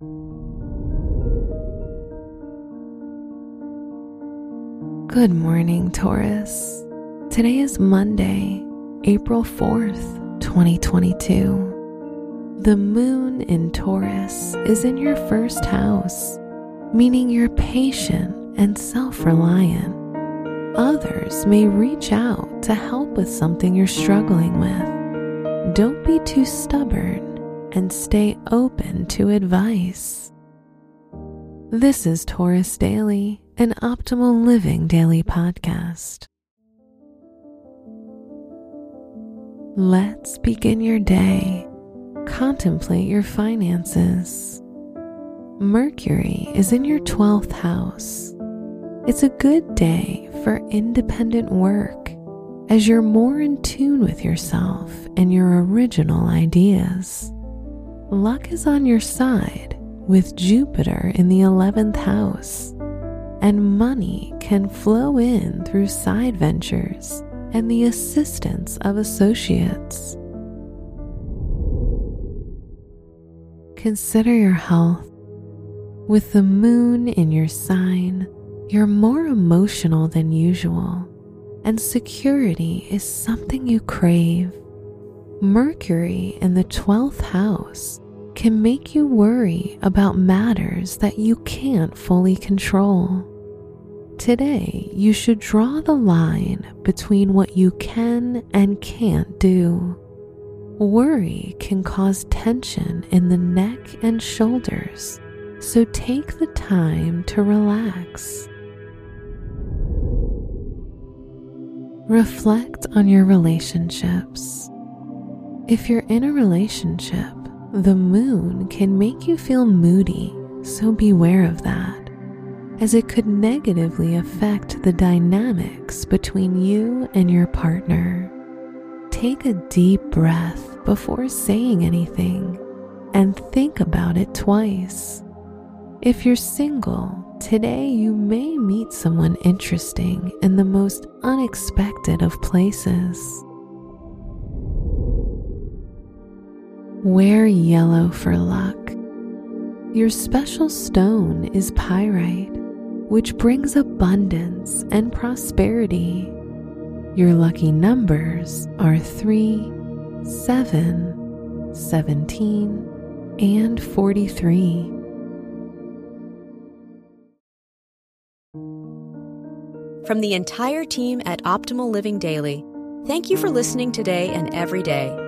Good morning, Taurus. Today is Monday, April 4th, 2022. The moon in Taurus is in your first house, meaning you're patient and self reliant. Others may reach out to help with something you're struggling with. Don't be too stubborn and stay open to advice. This is Taurus Daily an optimal living daily podcast. Let's begin your day. Contemplate your finances. Mercury is in your 12th house. It's a good day for independent work as you're more in tune with yourself and your original ideas. Luck is on your side with Jupiter in the 11th house and money can flow in through side ventures and the assistance of associates. Consider your health. With the moon in your sign, you're more emotional than usual, and security is something you crave. Mercury in the 12th house can make you worry about matters that you can't fully control. Today, you should draw the line between what you can and can't do. Worry can cause tension in the neck and shoulders, so take the time to relax. Reflect on your relationships. If you're in a relationship, the moon can make you feel moody, so beware of that as it could negatively affect the dynamics between you and your partner. Take a deep breath before saying anything and think about it twice. If you're single, today you may meet someone interesting in the most unexpected of places. Wear yellow for luck. Your special stone is pyrite which brings abundance and prosperity. Your lucky numbers are 3, 7, 17, and 43. From the entire team at Optimal Living Daily, thank you for listening today and every day.